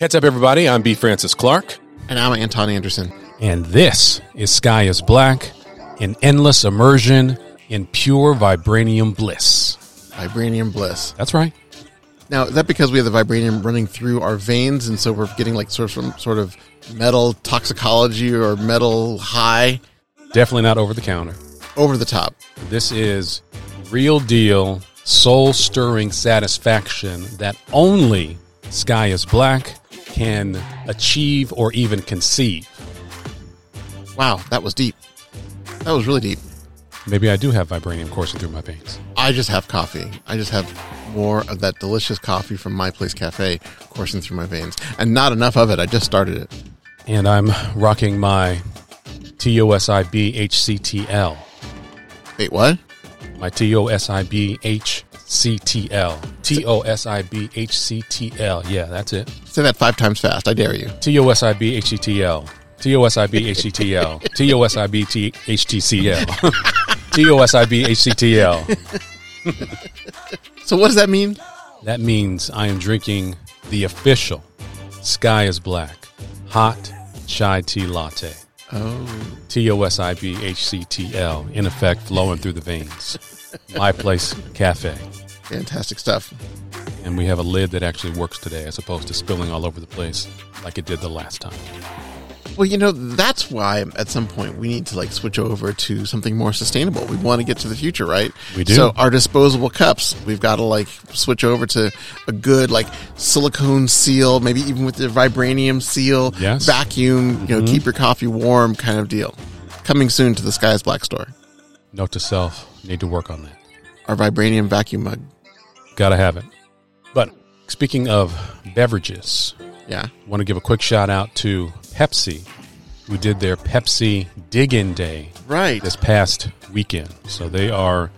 Heads up, everybody. I'm B. Francis Clark, And I'm Anton Anderson. and this is Sky is Black, an endless immersion in pure vibranium bliss. Vibranium bliss. That's right. Now, is that because we have the vibranium running through our veins, and so we're getting like sort of some sort of metal toxicology or metal high Definitely not over the counter. over the top? This is real deal, soul stirring satisfaction that only Sky is Black can achieve or even conceive. Wow, that was deep. That was really deep. Maybe I do have vibranium coursing through my veins. I just have coffee. I just have more of that delicious coffee from My Place Cafe coursing through my veins, and not enough of it. I just started it. And I'm rocking my TOSIBHCTL. Wait, what? My TOSIB HCTL. Yeah, that's it. Say that five times fast. I dare you. TOSIB HCTL. TOSIB HCTL. TOSIB T- HTCL. TOSIB HCTL. So, what does that mean? That means I am drinking the official Sky is Black hot chai tea latte. Oh, T O S I B H C T L. In effect, flowing through the veins. My Place Cafe. fantastic stuff. And we have a lid that actually works today as opposed to spilling all over the place like it did the last time. Well, you know, that's why at some point we need to like switch over to something more sustainable. We want to get to the future, right? We do. So our disposable cups, we've got to like switch over to a good like silicone seal, maybe even with the vibranium seal, Yes. vacuum, you know, mm-hmm. keep your coffee warm kind of deal. Coming soon to the Sky's Black store. Note to self, need to work on that. Our vibranium vacuum mug. Gotta have it. But speaking of beverages, Yeah. want to give a quick shout out to Pepsi, who did their Pepsi Dig In Day Right. this past weekend. So they are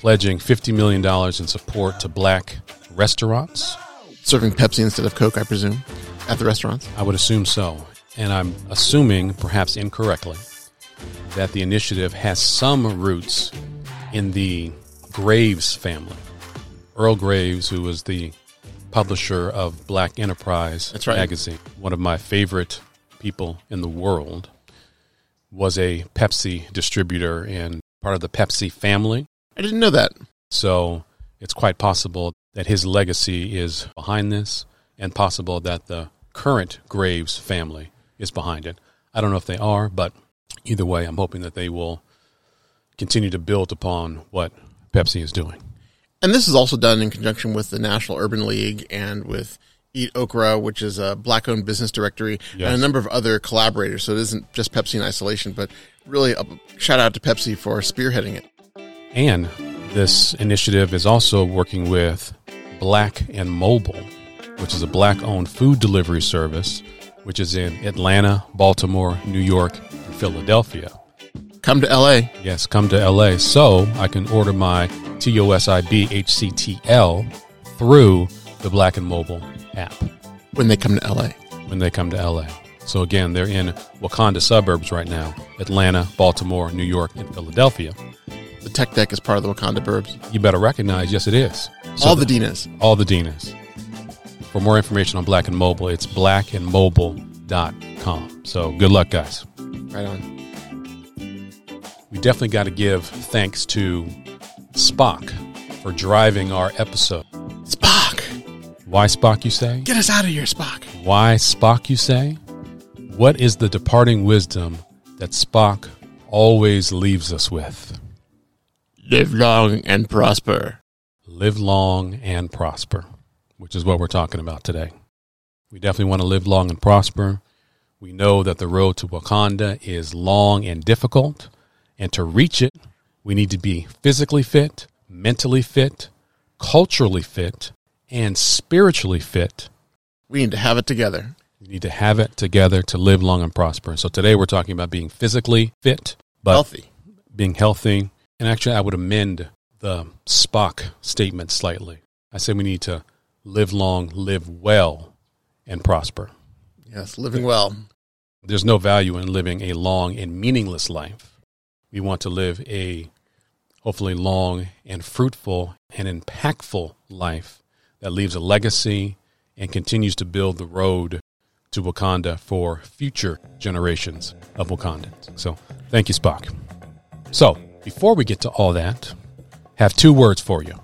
pledging $50 million in support to black restaurants. Serving Pepsi instead of Coke, I presume, at the restaurants. I would assume so. And I'm assuming, perhaps incorrectly, that the initiative has some roots in the Graves family. Earl Graves, who was the publisher of Black Enterprise That's right. magazine, one of my favorite people in the world, was a Pepsi distributor and part of the Pepsi family. I didn't know that. So it's quite possible that his legacy is behind this, and possible that the current Graves family is behind it. I don't know if they are, but either way, I'm hoping that they will continue to build upon what Pepsi is doing. And this is also done in conjunction with the National Urban League and with Eat Okra, which is a black owned business directory, Yes. and a number of other collaborators. So it isn't just Pepsi in isolation, but really a shout out to Pepsi for spearheading it. And this initiative is also working with Black and Mobile, which is a black owned food delivery service, which is in Atlanta, Baltimore, New York, and Philadelphia. Come to LA. Yes, come to LA so I can order my TOSIB HCTL through the Black and Mobile app when they come to LA. when they come to LA. So again, they're in Wakanda suburbs right now Atlanta, Baltimore, New York, and Philadelphia. The tech deck is part of the Wakanda Burbs. You better recognize, yes, it is. So All the Dinas. all the Dinas. For more information on Black and Mobile, it's blackandmobile.com. So good luck, guys. Right on. We definitely got to give thanks to Spock for driving our episode. Spock! Why Spock, you say? Get us out of here, Spock. Why Spock, you say? What is the departing wisdom that Spock always leaves us with? Live long and prosper. Live long and prosper, which is what we're talking about today. We definitely want to live long and prosper. We know that the road to Wakanda is long and difficult, and to reach it, we need to be physically fit, mentally fit, culturally fit, and spiritually fit We need to have it together. We need to have it together to live long and prosper. And So today we're talking about being physically fit, but Healthy. being healthy. And actually, I would amend the Spock statement slightly. I say we need to live long, live well, and prosper. Yes, living well. There's no value in living a long and meaningless life. We want to live a hopefully long and fruitful and impactful life that leaves a legacy and continues to build the road to Wakanda for future generations of Wakandans. So, thank you, Spock. So, before we get to all that, have two words for you.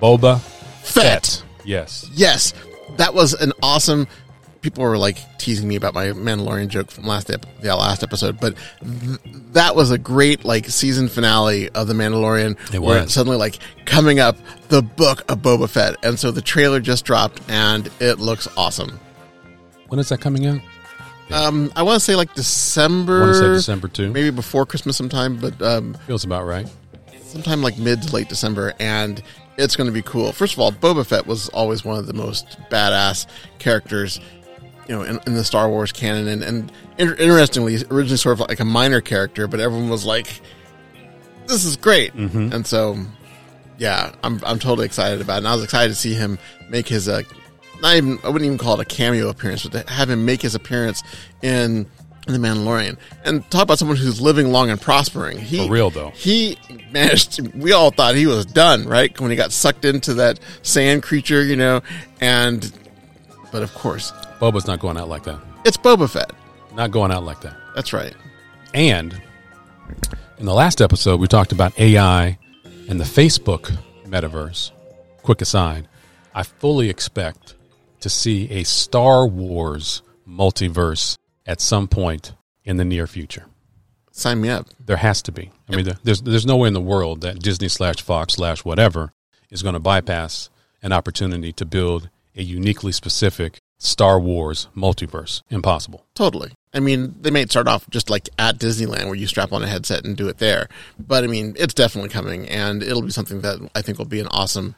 Boba Fett. Yes. Yes, that was an awesome. People were like teasing me about my Mandalorian joke from last ep- the last episode, but th- that was a great like season finale of the Mandalorian. It where was. suddenly like coming up the book of Boba Fett, and so the trailer just dropped and it looks awesome. When is that coming out? Um, I want to say like December, I want to say December too. maybe before Christmas sometime, but um, Feels about right. sometime like mid to late December, and it's going to be cool. First of all, Boba Fett was always one of the most badass characters, you know, in, in the Star Wars canon, and, and inter- interestingly, originally sort of like a minor character, but everyone was like, "This is great," and so, yeah, I'm I'm totally excited about it. And I was excited to see him make his uh, not even I wouldn't even call it a cameo appearance, but to have him make his appearance in. in The Mandalorian, and talk about someone who's living long and prospering. He, For real, though. he managed to, we all thought he was done right when he got sucked into that sand creature you know and but of course Boba's not going out like that. it's boba fett Not going out like that. that's right And in the last episode, we talked about AI and the Facebook metaverse. Quick aside, I fully expect to see a Star Wars multiverse at some point in the near future. sign me up There has to be. I mean, there's there's no way in the world that Disney slash Fox slash whatever is going to bypass an opportunity to build a uniquely specific Star Wars multiverse. Impossible. totally i mean they may start off just like at disneyland where you strap on a headset and do it there but i mean it's definitely coming and it'll be something that i think will be an awesome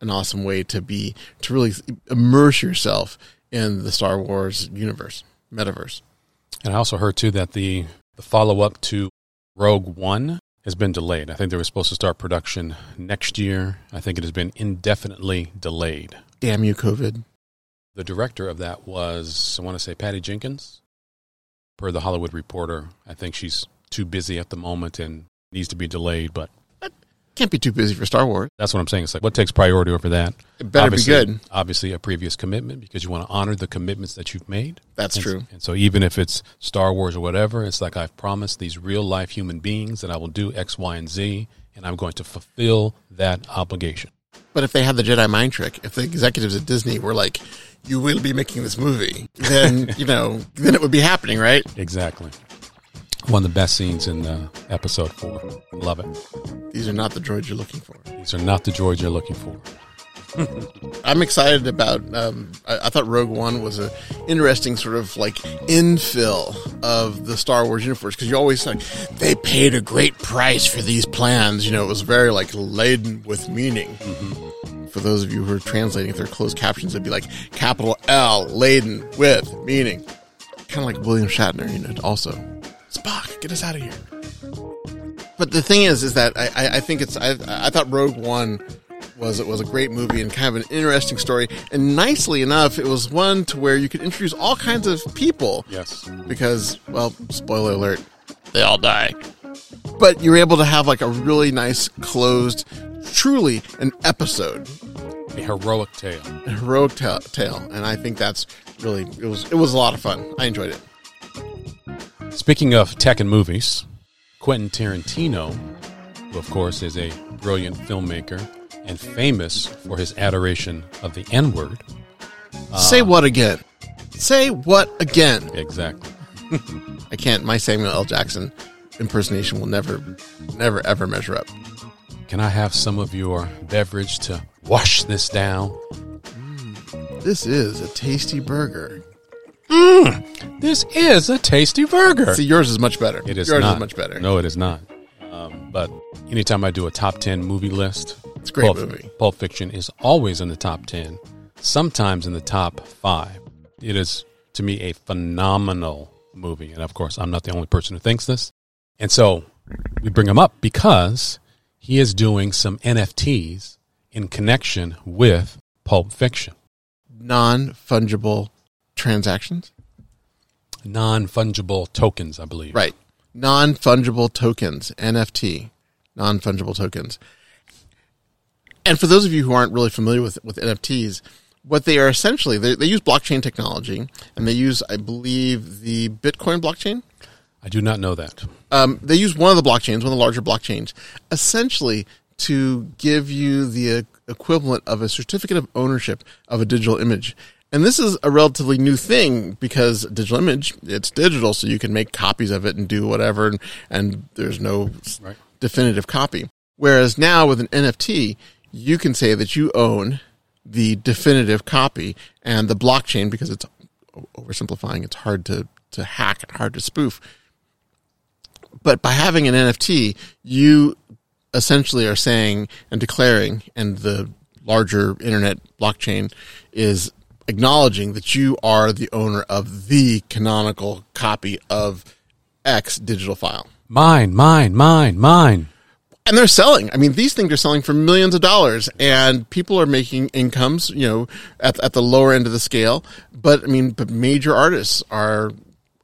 an awesome way to be to really immerse yourself in the star wars universe metaverse And I also heard too that the the follow up to Rogue One has been delayed. I think they were supposed to start production next year. I think it has been indefinitely delayed. Damn you covid The director of that was I want to say Patty Jenkins. Per the Hollywood Reporter, I think she's too busy at the moment and needs to be delayed. But can't be too busy for star wars that's what I'm saying. It's like what takes priority over that? it better Obviously- be good Obviously, a previous commitment because you want to honor the commitments that you've made. that's And- true And so even if it's Star Wars or whatever, it's like I've promised these real life human beings that I will do X, Y, and Z, and I'm going to fulfill that obligation. But if they had the Jedi mind trick, if the executives at Disney were like, "You will be making this movie," then you know, then it would be happening, right? Exactly. One of the best scenes in uh, episode four. Love it. These are not the droids you're looking for. These are not the droids you're looking for. I'm excited about. Um, I, I thought Rogue One was a interesting sort of like infill of the Star Wars universe because you always like they paid a great price for these plans. You know, it was very like laden with meaning. For those of you who are translating, if they're closed captions, it'd be like capital L laden with meaning, kind of like William Shatner. You know, also Spock, get us out of here. But the thing is, is that I, I, I think it's I, I thought Rogue One was it was a great movie and kind of an interesting story. And nicely enough, it was one to where you could introduce all kinds of people Yes. because, well, spoiler alert, they all die. But you're able to have like a really nice closed, truly an episode, A heroic tale. a heroic ta- tale, and I think that's really it was it was a lot of fun. I enjoyed it. Speaking of tech and movies, Quentin Tarantino, who of course is a brilliant filmmaker and famous for his adoration of the N word. Say what again? Say what again? Exactly. I can't. My Samuel L. Jackson impersonation will never, never, ever measure up. Can I have some of your beverage to wash this down? This is a tasty burger. This is a tasty burger. See, yours is much better. It is yours not is much better. No, it is not. Um, but anytime I do a top ten movie list, It's a great Pulp, movie. Pulp Fiction is always in the top ten, sometimes in the top five. It is to me a phenomenal movie, and of course, I'm not the only person who thinks this. And so we bring him up because he is doing some NFTs in connection with Pulp Fiction, Non fungible transactions. non fungible tokens, I believe. Right. Non fungible tokens. NFT. Non fungible tokens. And for those of you who aren't really familiar with with NFTs, what they are essentially they, they use blockchain technology and they use i believe the bitcoin blockchain I do not know that. um, they use one of the blockchains one of the larger blockchains essentially to give you the equivalent of a certificate of ownership of a digital image and this is a relatively new thing because digital image it's digital so you can make copies of it and do whatever and, and there's no Right. definitive copy. Whereas now with an NFT, you can say that you own the definitive copy and the blockchain because it's oversimplifying. It's hard to, to hack and hard to spoof. But by having an NFT, you essentially are saying and declaring, and the larger internet blockchain is acknowledging that you are the owner of the canonical copy of X digital file Mine, mine, mine, mine. And they're selling. I mean, these things are selling for millions of dollars, and people are making incomes, you know, at at the lower end of the scale. But I mean, but major artists are.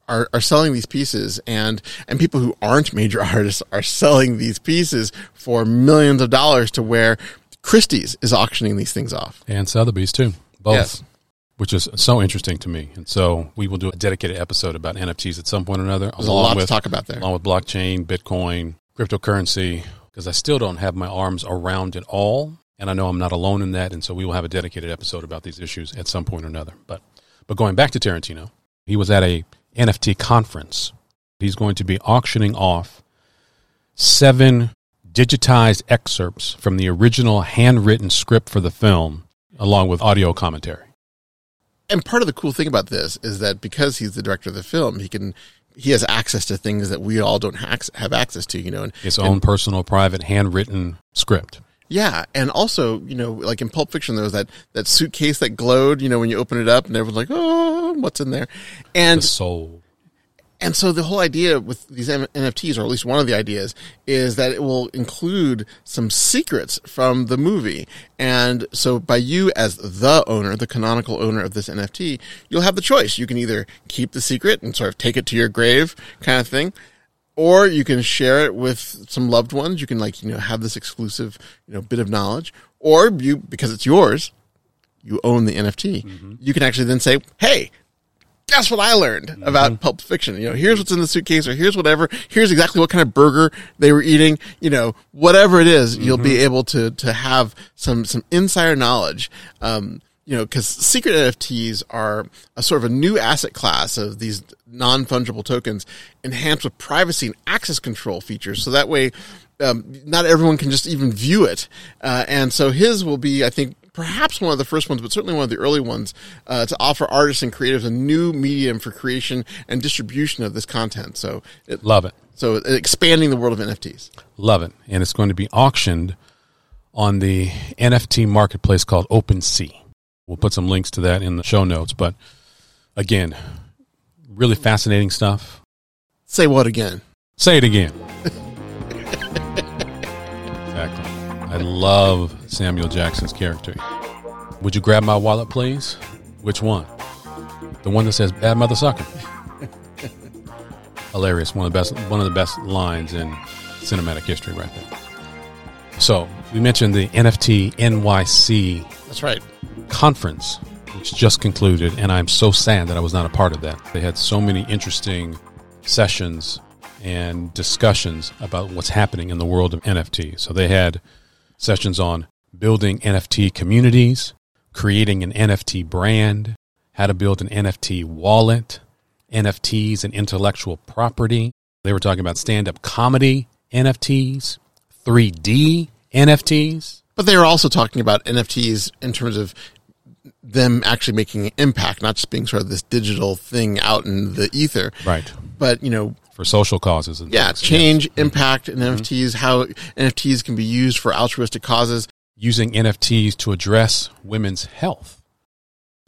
Are, are selling these pieces and and people who aren't major artists are selling these pieces for millions of dollars to where Christie's is auctioning these things off. And Sotheby's too. Both. Yes. Which is so interesting to me. And so we will do a dedicated episode about NFTs at some point or another. There's a lot to talk about there. Along with blockchain, Bitcoin, cryptocurrency, because I still don't have my arms around it all. And I know I'm not alone in that. And so we will have a dedicated episode about these issues at some point or another. But but going back to Tarantino, he was at a NFT conference. He's going to be auctioning off seven digitized excerpts from the original handwritten script for the film, along with audio commentary. and part of the cool thing about this is that because he's the director of the film, he can he has access to things that we all don't hac- have access to. You know, and His own personal, private, handwritten script. Yeah, and also, you know, like in Pulp Fiction, there was that that suitcase that glowed. You know, when you open it up, and everyone's like, "Oh, what's in there?" And The soul. And so the whole idea with these NFTs, or at least one of the ideas, is that it will include some secrets from the movie. And so by you as the owner, the canonical owner of this NFT, you'll have the choice. You can either keep the secret and sort of take it to your grave kind of thing, or you can share it with some loved ones. You can like, you know, have this exclusive, you know, bit of knowledge, or you, because it's yours, you own the NFT. Mm-hmm. You can actually then say, Hey, guess what I learned about Pulp Fiction? You know, here's what's in the suitcase, or here's whatever. Here's exactly what kind of burger they were eating. You know, whatever it is, you'll be able to to have some some insider knowledge. Um, you know, because secret NFTs are a sort of a new asset class of these non fungible tokens, enhanced with privacy and access control features. So that way, um, not everyone can just even view it. Uh, and so his will be, I think, perhaps one of the first ones, but certainly one of the early ones, uh, to offer artists and creatives a new medium for creation and distribution of this content. So, it, Love it. so expanding the world of NFTs. Love it. And it's going to be auctioned on the NFT marketplace called OpenSea. We'll put some links to that in the show notes. But again, really fascinating stuff. Say what again? Say it again. exactly. I love Samuel Jackson's character. Would you grab my wallet, please? Which one? The one that says "Bad Mother Sucker." Hilarious. One of the best. One of the best lines in cinematic history, right there. So we mentioned the NFT NYC That's right. conference, which just concluded, and I'm so sad that I was not a part of that. They had so many interesting sessions and discussions about what's happening in the world of NFT. So they had sessions on building NFT communities, creating an NFT brand, how to build an NFT wallet, NFTs and intellectual property. They were talking about stand up comedy NFTs, 3D NFTs. But they were also talking about NFTs in terms of them actually making an impact, not just being sort of this digital thing out in the ether. Right. But, you know, For social causes and yeah, things. change, mm-hmm. impact in NFTs, how NFTs can be used for altruistic causes. Using NFTs to address women's health.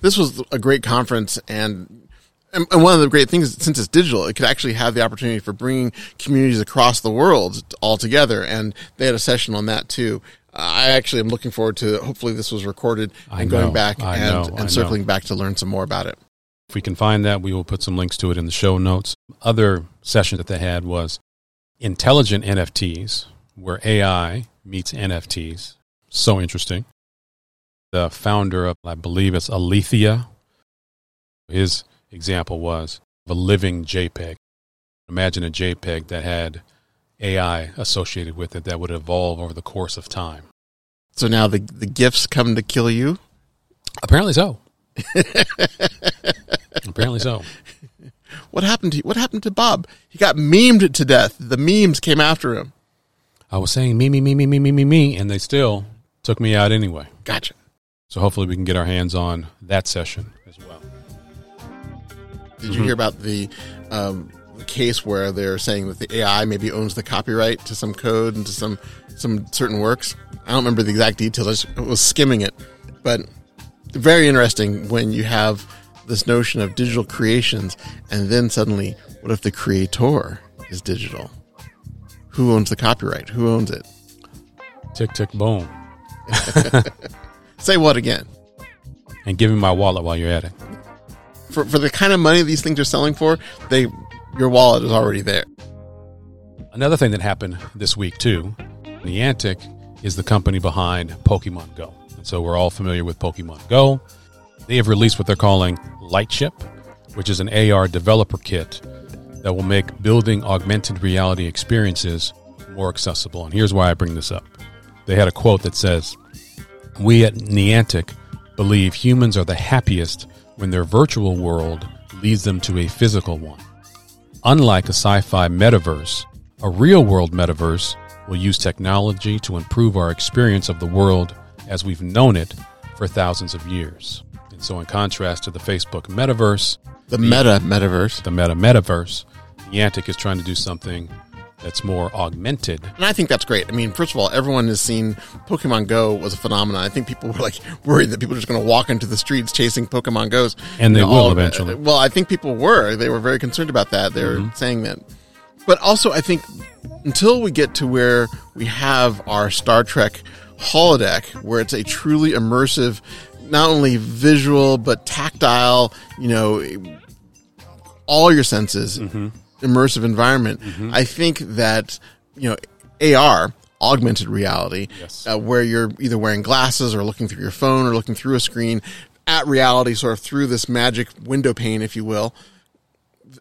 This was a great conference and and one of the great things, since it's digital, it could actually have the opportunity for bringing communities across the world all together. And they had a session on that too. Uh, I actually am looking forward to. Hopefully, this was recorded I and going know, back I and, know. and circling back to learn some more about it. If we can find that, we will put some links to it in the show notes. Other session that they had was intelligent NFTs, where AI meets NFTs. So interesting. the founder of, I believe it's Alethea. His example was a living JPEG. Imagine a JPEG that had AI associated with it that would evolve over the course of time. So now the the gifts come to kill you. Apparently so. Apparently so. What happened to what happened to Bob? He got memed to death. The memes came after him. I was saying me, me, me, me, me, me, me, me, and they still took me out anyway. Gotcha. So hopefully we can get our hands on that session as well. Did you hear about the um, case where they're saying that the AI maybe owns the copyright to some code and to some some certain works? I don't remember the exact details. I was skimming it, but very interesting when you have this notion of digital creations, and then suddenly, what if the creator is digital? Who owns the copyright? Who owns it? Tick, tick, boom. Say what again? And give me my wallet while you're at it. For for the kind of money these things are selling for, they your wallet is already there. Another thing that happened this week too, Niantic is the company behind Pokemon Go. And so we're all familiar with Pokemon Go. They have released what they're calling Lightship, which is an AR developer kit that will make building augmented reality experiences more accessible. And here's why I bring this up. They had a quote that says, We at Niantic believe humans are the happiest when their virtual world leads them to a physical one. Unlike a sci fi metaverse, a real world metaverse will use technology to improve our experience of the world as we've known it for thousands of years. And so, in contrast to the Facebook metaverse, The meta metaverse. the meta metaverse, Niantic is trying to do something that's more augmented. And I think that's great. I mean, first of all, everyone has seen Pokemon Go was a phenomenon. I think people were like worried that people were just going to walk into the streets chasing Pokemon Goes. And they You know, will eventually. Uh, well, I think people were. They were very concerned about that. They were mm-hmm. saying that. But also, I think until we get to where we have our Star Trek holodeck, where it's a truly immersive, not only visual but tactile, you know, all your senses mm-hmm. Immersive environment. I think that you know AR augmented reality, Yes. uh, where you're either wearing glasses or looking through your phone or looking through a screen at reality, sort of through this magic window pane, if you will.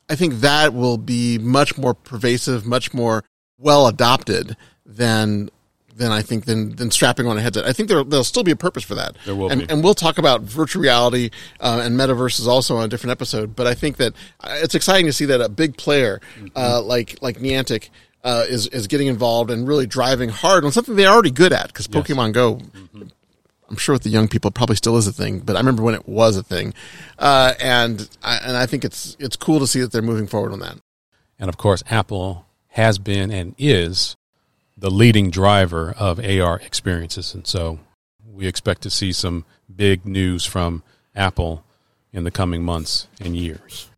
I think that will be much more pervasive, much more well adopted than than I think than than strapping on a headset. I think there there'll still be a purpose for that. There will and, be. and we'll talk about virtual reality uh, and metaverses also on a different episode. But I think that uh, it's exciting to see that a big player uh, like like Niantic uh, is is getting involved and really driving hard on something they're already good at because Pokemon Go. I'm sure with the young people, it probably still is a thing, but I remember when it was a thing, uh, and I, and I think it's it's cool to see that they're moving forward on that. And of course, Apple has been and is the leading driver of AR experiences. And so we expect to see some big news from Apple in the coming months and years.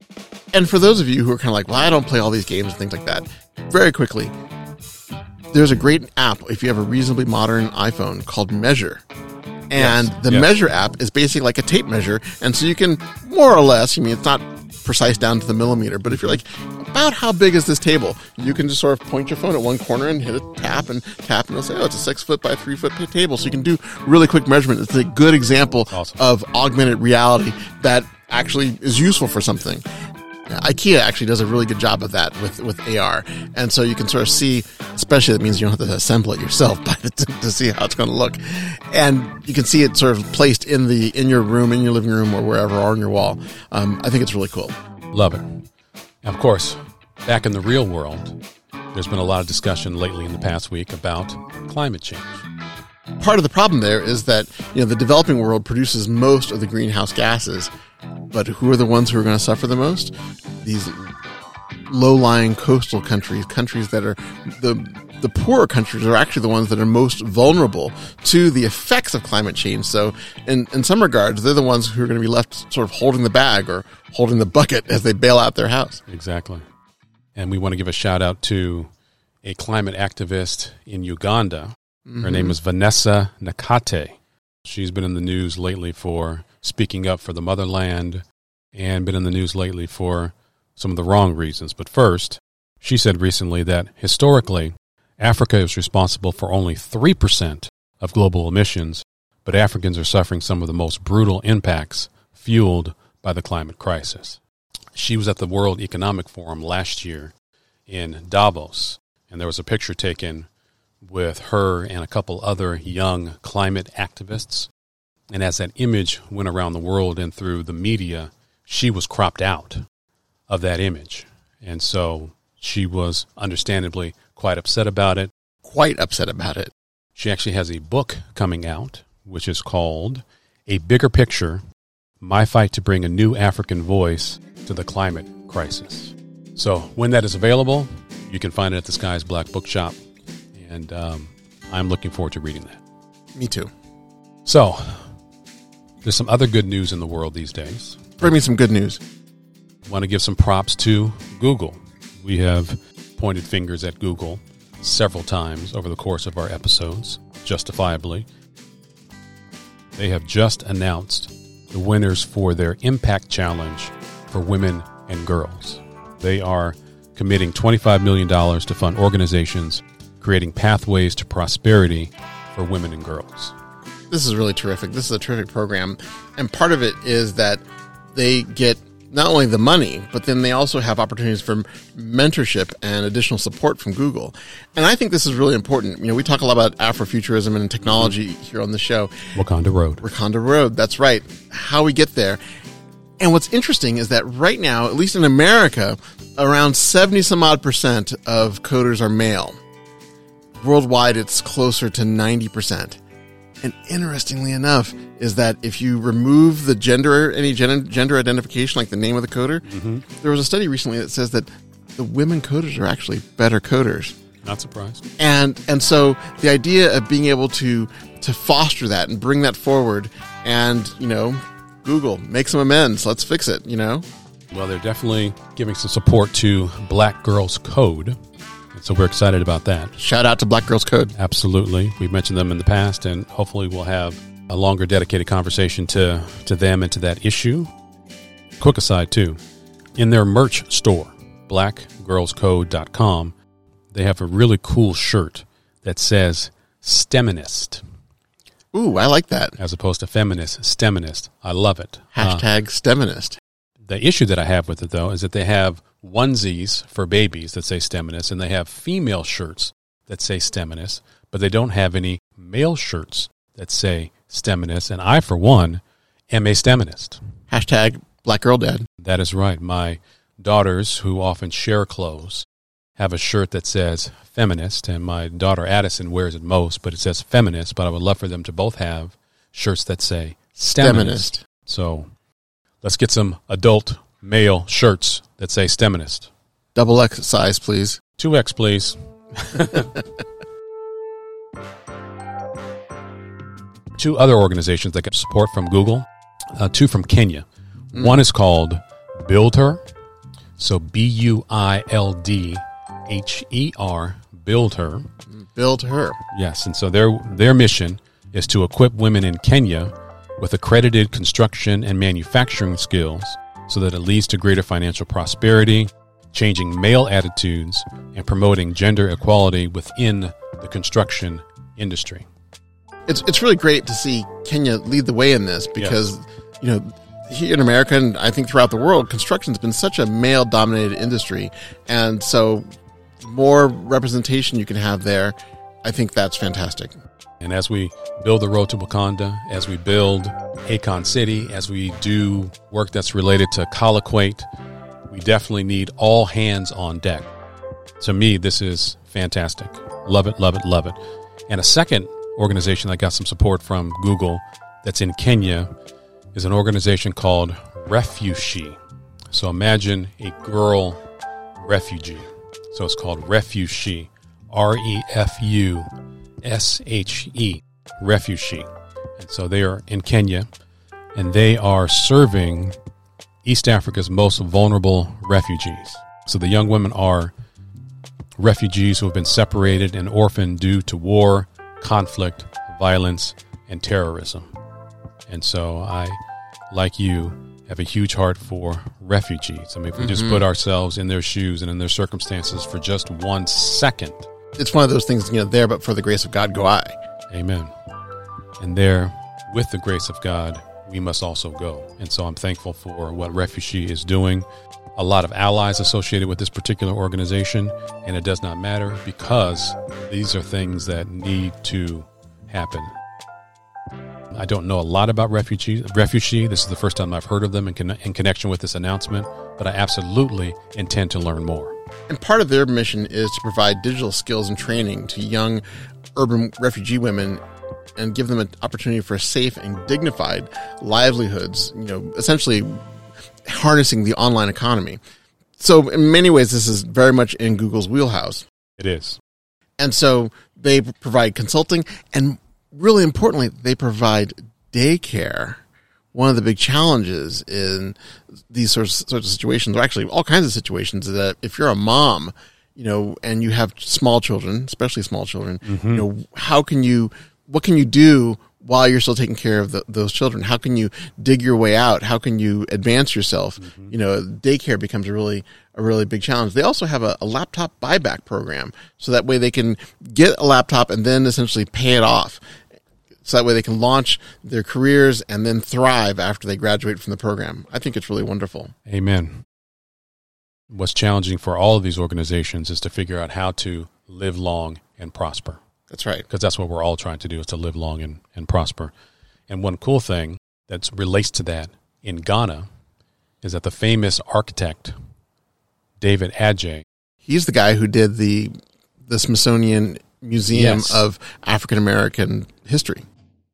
And for those of you who are kind of like, well, I don't play all these games and things like that, very quickly, there's a great app if you have a reasonably modern iPhone called Measure. And Yes, the yes. Measure app is basically like a tape measure. And so you can more or less, I mean, it's not precise down to the millimeter, but if you're like, about how big is this table? You can just sort of point your phone at one corner and hit a tap and tap, and it'll say, oh, it's a six foot by three foot table. So you can do really quick measurement. It's a good example Awesome. of augmented reality that actually is useful for something. IKEA actually does a really good job of that with, with AR, and so you can sort of see. Especially, that means you don't have to assemble it yourself by the, to see how it's going to look, and you can see it sort of placed in the in your room, in your living room, or wherever, or on your wall. Um, I think it's really cool. Love it. And of course, back in the real world, there's been a lot of discussion lately in the past week about climate change. Part of the problem there is that you know the developing world produces most of the greenhouse gases, but who are the ones who are going to suffer the most? These low-lying coastal countries, countries that are the the poorer countries are actually the ones that are most vulnerable to the effects of climate change. So, in in some regards, they're the ones who are going to be left sort of holding the bag or holding the bucket as they bail out their house. Exactly. And we want to give a shout out to a climate activist in Uganda. Her mm-hmm. name is Vanessa Nakate. She's been in the news lately for speaking up for the motherland and been in the news lately for some of the wrong reasons. But first, she said recently that historically, Africa is responsible for only 3% of global emissions, but Africans are suffering some of the most brutal impacts fueled by the climate crisis. She was at the World Economic Forum last year in Davos, and there was a picture taken with her and a couple other young climate activists. And as that image went around the world and through the media, she was cropped out of that image. And so she was understandably quite upset about it. Quite upset about it. She actually has a book coming out, which is called A Bigger Picture My Fight to Bring a New African Voice to the Climate Crisis. So when that is available, you can find it at the Sky's Black Bookshop. And um, I'm looking forward to reading that. Me too. So there's some other good news in the world these days. Bring me some good news. want to give some props to Google. We have pointed fingers at Google several times over the course of our episodes, justifiably. They have just announced the winners for their Impact Challenge for women and girls. They are committing $25 million to fund organizations creating pathways to prosperity for women and girls. This is really terrific. This is a terrific program. And part of it is that they get not only the money, but then they also have opportunities for mentorship and additional support from Google. And I think this is really important. You know, we talk a lot about Afrofuturism and technology here on the show. Wakanda Road. Wakanda Road, that's right. How we get there. And what's interesting is that right now, at least in America, around 70 some odd percent of coders are male. Worldwide, it's closer to 90%. And interestingly enough, is that if you remove the gender, any gen- gender identification, like the name of the coder, mm-hmm. there was a study recently that says that the women coders are actually better coders. Not surprised. And and so the idea of being able to to foster that and bring that forward, and you know, Google make some amends. Let's fix it. You know, Well, they're definitely giving some support to Black Girls Code. So we're excited about that. shout out to Black Girls Code. Absolutely. We've mentioned them in the past, and hopefully we'll have a longer dedicated conversation to, to them and to that issue. Quick aside, too. In their merch store, blackgirlscode.com, they have a really cool shirt that says STEMinist Ooh, I like that as opposed to feminist, STEMinist. I love it. Uh, hashtag STEMinist. the issue that I have with it, though, is that they have onesies for babies that say STEMinist, and they have female shirts that say STEMinist, but they don't have any male shirts that say STEMinist. And I, for one, am a STEMinist. Hashtag Black Girl Dad. That is right. My daughters, who often share clothes, have a shirt that says feminist, and my daughter Addison wears it most, but it says feminist. But I would love for them to both have shirts that say. Feminist. So let's get some adult male shirts that say STEMinist. Double X size, please. 2X, please. two other organizations that get support from Google, uh, two from Kenya. One is called Build Her. So B U I L D H E R, Build Her. Build her. Yes, and so their their mission is to equip women in Kenya with accredited construction and manufacturing skills so that it leads to greater financial prosperity, changing male attitudes, and promoting gender equality within the construction industry. It's it's really great to see Kenya lead the way in this because you know here in America and I think throughout the world, construction's been such a male dominated industry, and so more representation you can have there. I think that's fantastic. And as we build the road to Wakanda, as we build Akon City, as we do work that's related to Colloquate, we definitely need all hands on deck. To me, this is fantastic. Love it, love it, love it. And a second organization that got some support from Google that's in Kenya is an organization called RefuSHE. So imagine a girl refugee. So it's called RefuSHE. R E F U S H E, RefuSHE. And so they are in Kenya and they are serving East Africa's most vulnerable refugees. So the young women are refugees who have been separated and orphaned due to war, conflict, violence, and terrorism. And so I, like you, have a huge heart for refugees. I mean, if we just mm-hmm. put ourselves in their shoes and in their circumstances for just one second, It's one of those things, you know, there, but for the grace of God go I. Amen. And there, with the grace of God, we must also go. And so I'm thankful for what RefuSHE is doing. A lot of allies associated with this particular organization, and it does not matter because these are things that need to happen. I don't know a lot about RefuSHE. RefuSHE. This is the first time I've heard of them in, con- in connection with this announcement, but I absolutely intend to learn more. And part of their mission is to provide digital skills and training to young urban refugee women and give them an opportunity for safe and dignified livelihoods, you know, essentially harnessing the online economy. So in many ways this is very much in Google's wheelhouse. It is. And so they provide consulting and really importantly, they provide daycare. One of the big challenges in these sorts, sorts of situations, or actually all kinds of situations, is that if you're a mom, you know, and you have small children, especially small children, you know, how can you, what can you do while you're still taking care of the, those children? How can you dig your way out? How can you advance yourself? You know, daycare becomes a really, a really big challenge. They also have a, a laptop buyback program. So that way they can get a laptop and then essentially pay it off. So that way they can launch their careers and then thrive after they graduate from the program. I think it's really wonderful. Amen. What's challenging for all of these organizations is to figure out how to live long and prosper. That's right. because that's what we're all trying to do is to live long and, and prosper. And one cool thing that relates to that in Ghana is that the famous architect David Adjaye, He's the guy who did the the Smithsonian Museum Yes. of African American History.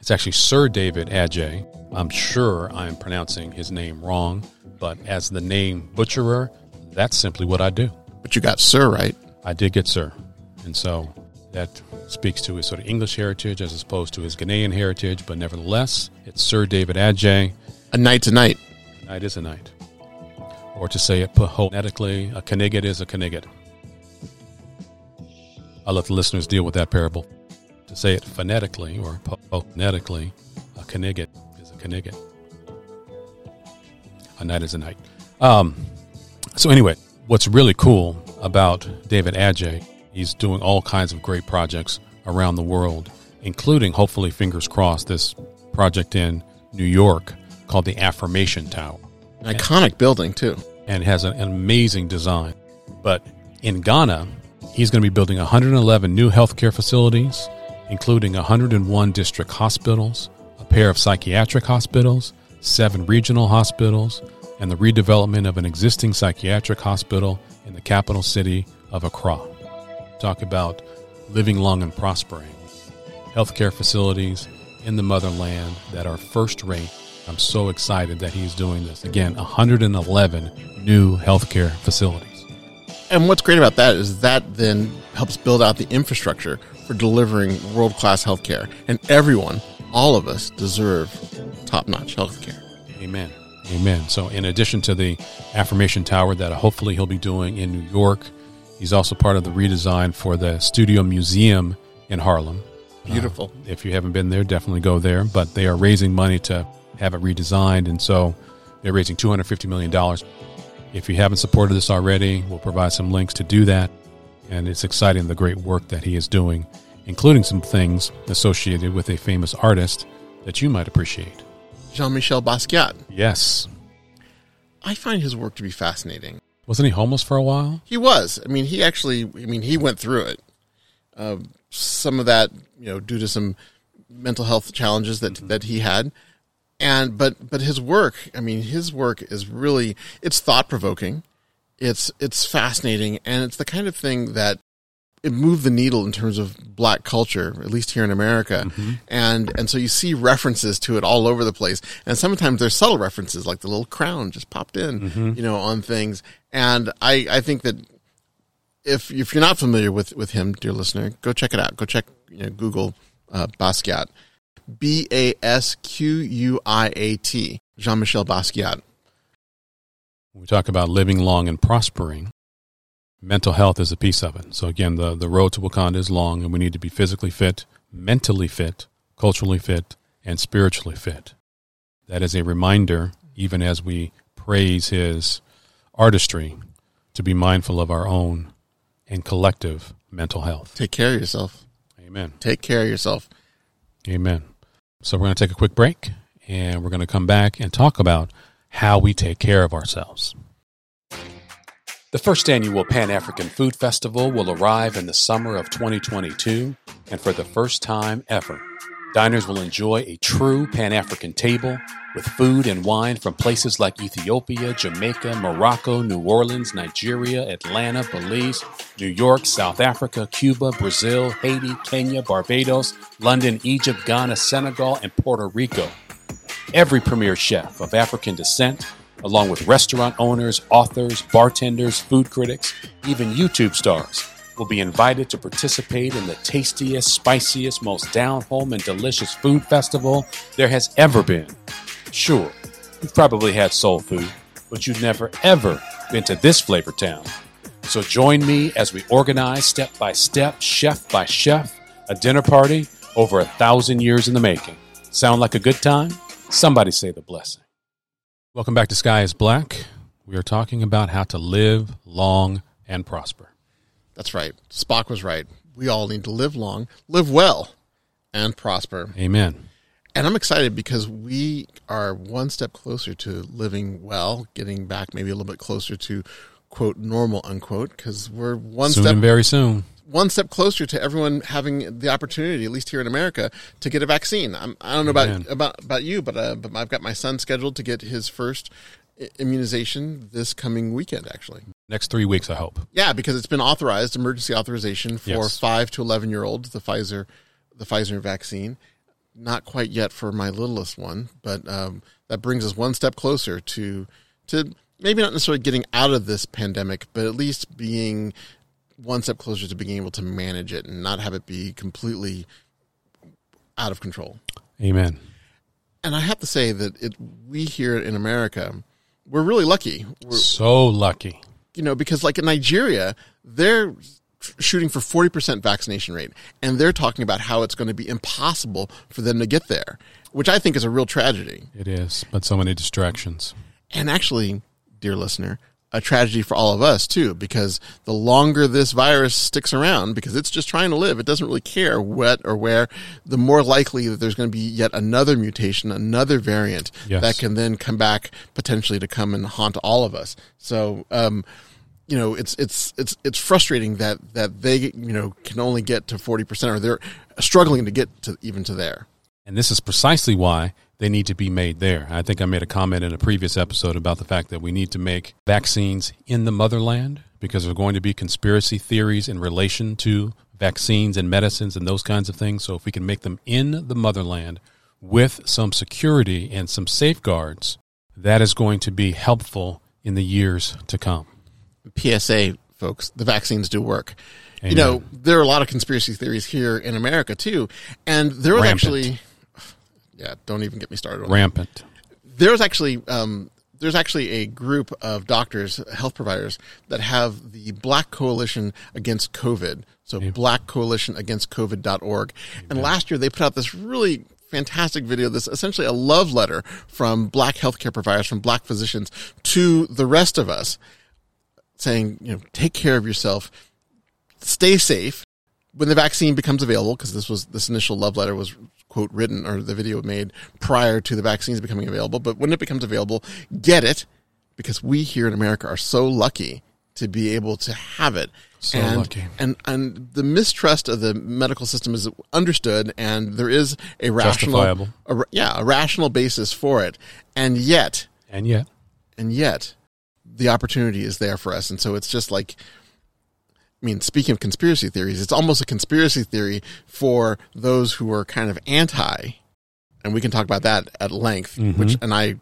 It's actually Sir David Adjaye. I'm sure I'm pronouncing his name wrong, but as the name butcherer, that's simply what I do. But you got Sir right. I did get Sir, and so that speaks to his sort of English heritage as opposed to his Ghanaian heritage. But nevertheless, it's Sir David Adjaye. A night to night. Night is a night. Or to say it poetically, a Kniget is a Kniget. I'll let the listeners deal with that parable. To say it phonetically or phonetically, a Kniget is a Kniget. A night is a night. Um, so anyway, what's really cool about David Adjaye, he's doing all kinds of great projects around the world, including, hopefully, fingers crossed, this project in New York called the Affirmation Tower An iconic building too. and has an, an amazing design. But in Ghana, he's going to be building 111 new healthcare facilities, including 101 district hospitals, a pair of psychiatric hospitals, seven regional hospitals, and the redevelopment of an existing psychiatric hospital in the capital city of Accra. Talk about living long and prospering. Healthcare facilities in the motherland that are first rate. I'm so excited that he's doing this. Again, 111 new healthcare facilities. And what's great about that is that then helps build out the infrastructure for delivering world class healthcare. And everyone, all of us, deserve top notch healthcare. Amen. Amen. So, in addition to the affirmation tower that hopefully he'll be doing in New York, he's also part of the redesign for the Studio Museum in Harlem. Uh, Beautiful. If you haven't been there, definitely go there. But they are raising money to have it redesigned, and so they're raising two hundred fifty million dollars. If you haven't supported this already, we'll provide some links to do that. And it's exciting the great work that he is doing, including some things associated with a famous artist that you might appreciate. Jean Michel Basquiat. Yes, I find his work to be fascinating. wasn't he homeless for a while? He was. I mean, he actually, I mean, he went through it. Uh, some of that, you know, due to some mental health challenges that, that he had. And, but, but his work, I mean, his work is really, it's thought provoking. It's, it's fascinating. And it's the kind of thing that it moved the needle in terms of black culture, at least here in America. And, and so you see references to it all over the place. And sometimes there's subtle references, like the little crown just popped in, you know, on things. And I, I think that if if you're not familiar with with him, dear listener, go check it out. Go check you know, Google uh, Basquiat, B A S Q U I A T, Jean Michel Basquiat. When we talk about living long and prospering, mental health is a piece of it. So again, the, the road to Wakanda is long and we need to be physically fit, mentally fit, culturally fit, and spiritually fit. That is a reminder, even as we praise his artistry, to be mindful of our own and collective mental health. Take care of yourself. Amen. Take care of yourself. Amen. So we're going to take a quick break and we're going to come back and talk about how we take care of ourselves. The first annual Pan African Food Festival will arrive in the summer of 2022, and for the first time ever, diners will enjoy a true Pan African table with food and wine from places like Ethiopia, Jamaica, Morocco, New Orleans, Nigeria, Atlanta, Belize, New York, South Africa, Cuba, Brazil, Haiti, Kenya, Barbados, London, Egypt, Ghana, Senegal, and Puerto Rico. Every premier chef of African descent, along with restaurant owners, authors, bartenders, food critics, even YouTube stars, will be invited to participate in the tastiest, spiciest, most down home and delicious food festival there has ever been. Sure, you've probably had soul food, but you've never ever been to this flavor town. So join me as we organize step by step, chef by chef, a dinner party over a thousand years in the making. Sound like a good time? Somebody say the blessing. Welcome back to Sky is Black. We are talking about how to live long and prosper. That's right. Spock was right. We all need to live long, live well, and prosper. Amen. And I'm excited because we are one step closer to living well, getting back maybe a little bit closer to quote normal unquote because we're one Soon step and very soon. One step closer to everyone having the opportunity, at least here in America, to get a vaccine. I'm, I don't know Amen. about about about you, but uh, but I've got my son scheduled to get his first immunization this coming weekend. Actually, Next three weeks, I hope. yeah, because it's been authorized, emergency authorization for Yes. five to eleven year olds, the Pfizer the Pfizer vaccine. Not quite yet for my littlest one, but um, that brings us one step closer to to maybe not necessarily getting out of this pandemic, but at least being one step closer to being able to manage it and not have it be completely out of control. Amen. And I have to say that it we here in America, we're really lucky. We're, So lucky. you know, because like in Nigeria, they're shooting for 40% vaccination rate and they're talking about how it's going to be impossible for them to get there, which I think is a real tragedy. It is, but so many distractions. And actually, dear listener, a tragedy for all of us too, because the longer this virus sticks around, because it's just trying to live, it doesn't really care what or where, the more likely that there's going to be yet another mutation, another variant Yes. that can then come back potentially to come and haunt all of us. So, um, you know, it's it's it's it's frustrating that that they you know can only get to forty percent, or they're struggling to get to even to there. And this is precisely why they need to be made there. I think I made a comment in a previous episode about the fact that we need to make vaccines in the motherland because there are going to be conspiracy theories in relation to vaccines and medicines and those kinds of things. So if we can make them in the motherland with some security and some safeguards, that is going to be helpful in the years to come. PSA, folks, the vaccines do work. You know, there are a lot of conspiracy theories here in America too, and there was Rampant. actually, yeah, don't even get me started. on that. Rampant. There's actually, um, there's actually a group of doctors, health providers that have the Black Coalition Against COVID. So Black Coalition Against COVID.org. And last year they put out this really fantastic video, this essentially a love letter from black healthcare providers, from black physicians to the rest of us saying, you know, take care of yourself, stay safe. When the vaccine becomes available, because this was this initial love letter was quote written or the video made prior to the vaccines becoming available, but when it becomes available, get it because we here in America are so lucky to be able to have it. So and, lucky. And and the mistrust of the medical system is understood, and there is a rational, a, yeah, a rational basis for it. And yet, And yet, and yet the opportunity is there for us and so it's just like i mean speaking of conspiracy theories it's almost a conspiracy theory for those who are kind of anti and we can talk about that at length which and i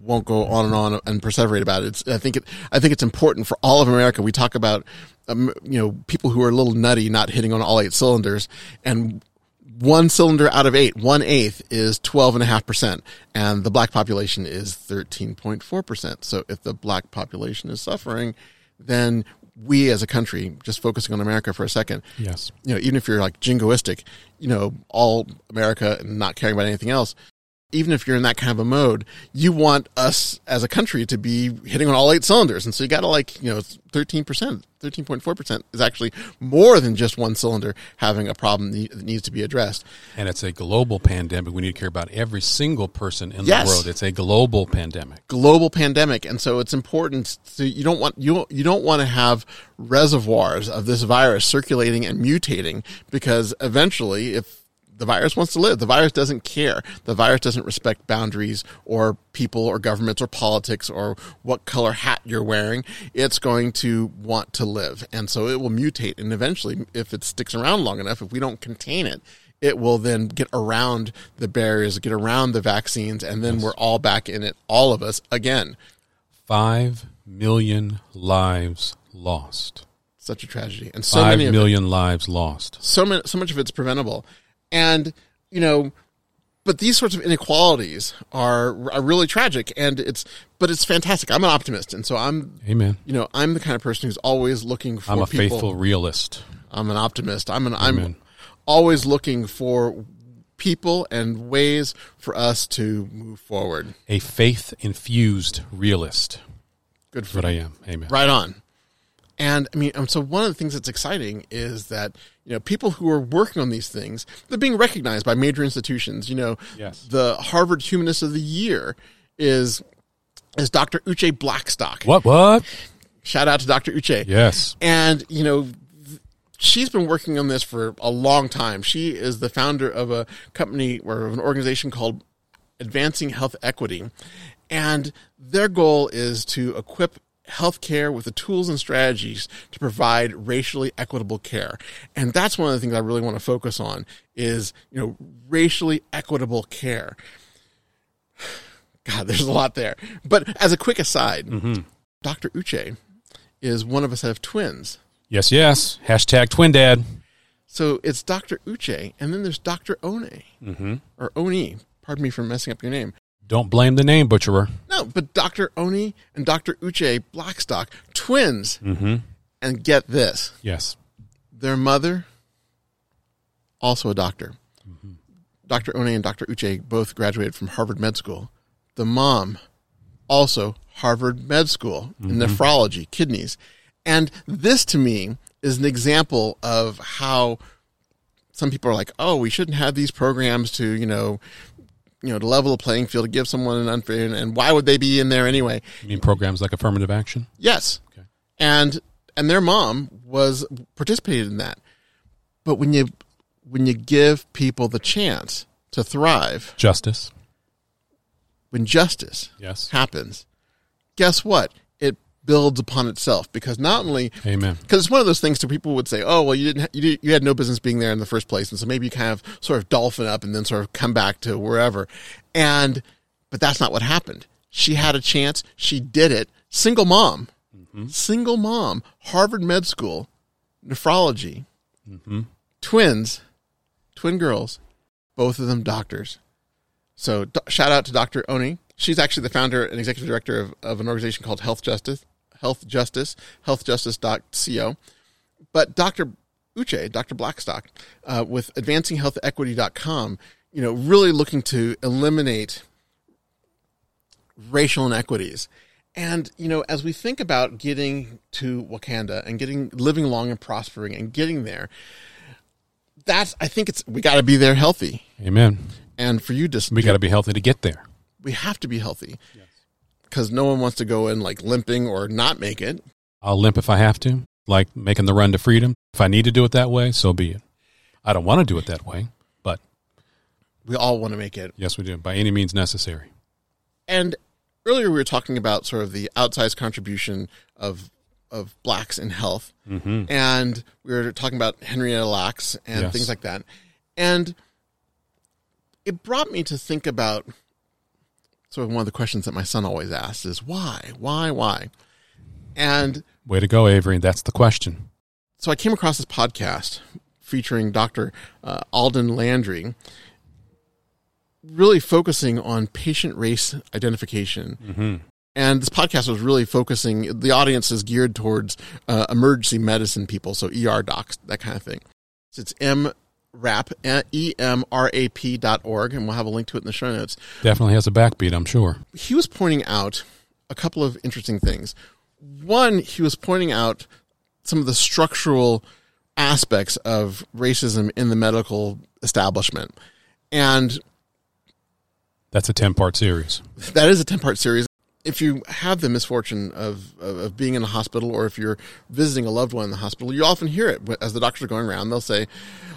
won't go on and on and perseverate about it. It's, i think it i think it's important for all of america. We talk about um, you know people who are a little nutty not hitting on all eight cylinders and one cylinder out of eight, one eighth is twelve and a half percent, and the black population is thirteen point four percent. So if the black population is suffering, then we as a country, just focusing on America for a second, yes. you know, even if you're like jingoistic, you know, all America and not caring about anything else, even if you're in that kind of a mode, you want us as a country to be hitting on all eight cylinders. And so you got to like, you know, 13%, 13.4% is actually more than just one cylinder having a problem that needs to be addressed. And it's a global pandemic. We need to care about every single person in Yes. the world. It's a global pandemic. global pandemic and so it's important to you don't want you you don't want to have reservoirs of this virus circulating and mutating because eventually if the virus wants to live. The virus doesn't care. The virus doesn't respect boundaries or people or governments or politics or what color hat you're wearing. It's going to want to live. And so it will mutate. And eventually if it sticks around long enough if we don't contain it it will then get around the barriers, get around the vaccines, and then we're all back in it, all of us again. Five million lives lost. Such a tragedy, and so Five many, million lives lost. so many, so much of it's preventable, and you know, but these sorts of inequalities are are really tragic, and it's but it's fantastic. I'm an optimist, and so I'm Amen. you know I'm the kind of person who's always looking for I'm a people. faithful realist. I'm an optimist. I'm an I'm always looking for people and ways for us to move forward. A faith infused realist. Good for what I am. Amen. Right on. And I mean, um, so one of the things that's exciting is that you know people who are working on these things they're being recognized by major institutions. You know, Yes. the Harvard Humanist of the Year is is Dr. Uche Blackstock. What? What? Shout out to Dr. Uche. Yes. And you know, she's been working on this for a long time. She is the founder of a company or of an organization called Advancing Health Equity, and their goal is to equip healthcare with the tools and strategies to provide racially equitable care. And that's one of the things I really want to focus on is, you know, racially equitable care. God, there's a lot there. But as a quick aside, Dr. Uche is one of a set of twins. Yes, yes. Hashtag twin dad. So it's Dr. Uche, and then there's Dr. One, Mm-hmm. or Oni. Pardon me for messing up your name. Don't blame the name butcherer. No, but Dr. Oni and Dr. Uche Blackstock, twins. Mm-hmm. And get this Yes. their mother, also a doctor. Dr. Oni and Dr. Uche both graduated from Harvard Med School. The mom, also Harvard Med School in nephrology, kidneys. And this to me is an example of how some people are like, oh, we shouldn't have these programs to, you know, you know, to level the playing field, to give someone an unfair, and why would they be in there anyway? You mean programs like affirmative action? Yes. Okay. And and their mom was participated in that. But when you when you give people the chance to thrive, Justice. when justice Yes. happens, guess what? Builds upon itself because not only Amen. because it's one of those things that people would say, "Oh, well, you didn't, ha- you, did, you had no business being there in the first place," and so maybe you kind of sort of dolphin up and then sort of come back to wherever. And but that's not what happened. She had a chance. She did it. Single mom, mm-hmm. single mom, Harvard Med School, nephrology, mm-hmm. twins, twin girls, both of them doctors. So do- shout out to Dr. Oni. She's actually the founder and executive director of, of an organization called Health Justice, Health Justice, healthjustice.co. But Dr. Uche, Dr. Blackstock, uh, with advancinghealthequity.com, you know, really looking to eliminate racial inequities. And, you know, as we think about getting to Wakanda and getting, living long and prospering and getting there, that's, I think it's, we got to be there healthy. Amen. And for you to, We got to be healthy to get there. we have to be healthy because no one wants to go in like limping or not make it. I'll limp if I have to, like making the run to freedom. If I need to do it that way, so be it. I don't want to do it that way, but We all want to make it. yes, we do by any means necessary. And earlier we were talking about sort of the outsized contribution of of blacks in health, Mm-hmm. and we were talking about Henrietta Lacks and Yes. things like that, and it brought me to think about sort of one of the questions that my son always asks is why, why, why, and Way to go, Avery. That's the question. so I came across this podcast featuring Dr. Uh, Alden Landry, really focusing on patient race identification. Mm-hmm. And this podcast was really focusing, the audience is geared towards uh, emergency medicine people, so ER docs, that kind of thing. So it's M EMRAP, E M R A P dot org, and we'll have a link to it in the show notes. Definitely has a backbeat, I'm sure. He was pointing out a couple of interesting things. One, he was pointing out some of the structural aspects of racism in the medical establishment. And That's a 10 part series. that is a 10 part series. If you have the misfortune of, of, of being in a hospital or if you're visiting a loved one in the hospital, you often hear it as the doctors are going around. They'll say,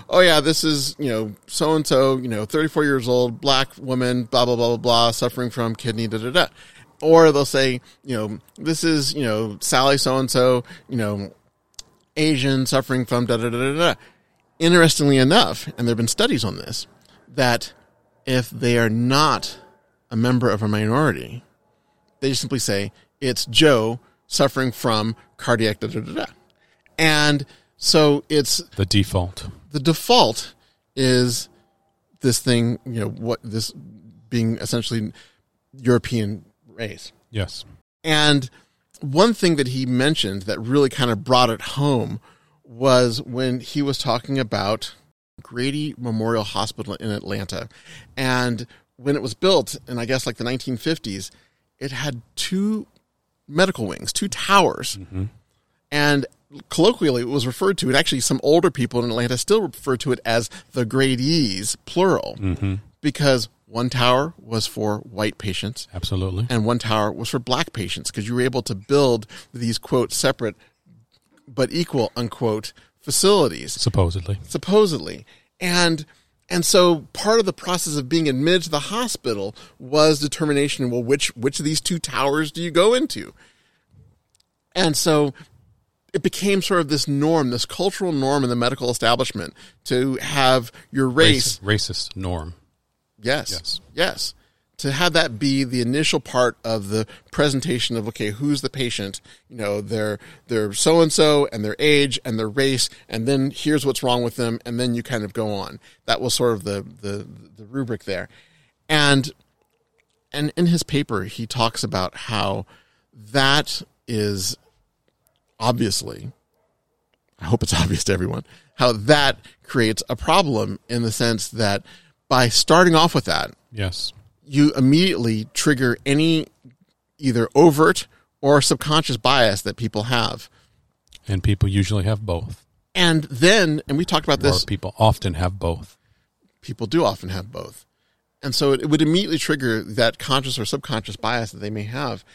Oh, yeah, this is, you know, so and so, you know, 34 years old, black woman, blah, blah, blah, blah, blah, suffering from kidney, da, da, da. Or they'll say, you know, this is, you know, Sally so and so, you know, Asian suffering from da, da, da, da, da. Interestingly enough, and there have been studies on this, that if they are not a member of a minority, they just simply say it's Joe suffering from cardiac da da da da. And so it's The default. the default is this thing, you know, what this being essentially European race. Yes. And one thing that he mentioned that really kind of brought it home was when he was talking about Grady Memorial Hospital in Atlanta. And when it was built in, I guess, like the 1950s, it had two medical wings, two towers. And colloquially, it was referred to, and actually, some older people in Atlanta still refer to it as the Grady's, plural, because one tower was for white patients Absolutely. and one tower was for black patients because you were able to build these quote separate but equal unquote facilities Supposedly. supposedly and and so part of the process of being admitted to the hospital was determination well which which of these two towers do you go into and so it became sort of this norm this cultural norm in the medical establishment to have your race Race, racist norm. Yes. Yes. Yes. To have that be the initial part of the presentation of okay, who's the patient? You know, their their so and so and their age and their race, and then here's what's wrong with them, and then you kind of go on. That was sort of the the the rubric there, and and in his paper he talks about how that is obviously I hope it's obvious to everyone how that creates a problem in the sense that by starting off with that, Yes. You immediately trigger any either overt or subconscious bias that people have. And people usually have both. And then, and we talked about Or this, people often have both. people do often have both. And so it, it would immediately trigger that conscious or subconscious bias that they may have.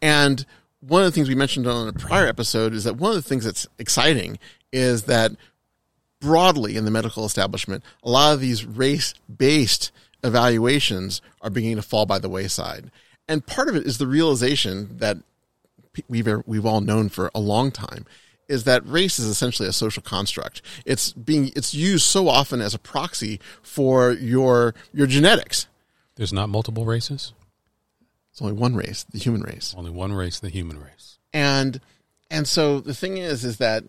And one of the things we mentioned on a prior episode is that one of the things that's exciting is that broadly in the medical establishment, a lot of these race based evaluations are beginning to fall by the wayside. And part of it is the realization that we've we've all known for a long time is that race is essentially a social construct. It's being it's used so often as a proxy for your your genetics. There's not multiple races. It's only one race, the human race. Only one race, the human race. and and so the thing is is that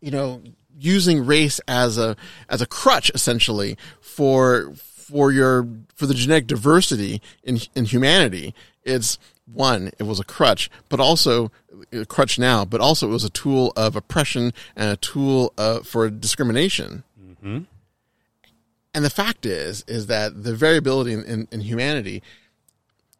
you know using race as a as a crutch essentially for for your for the genetic diversity in in humanity it's one it was a crutch but also a crutch now but also it was a tool of oppression and a tool uh, for discrimination and the fact is is that the variability in, in, in humanity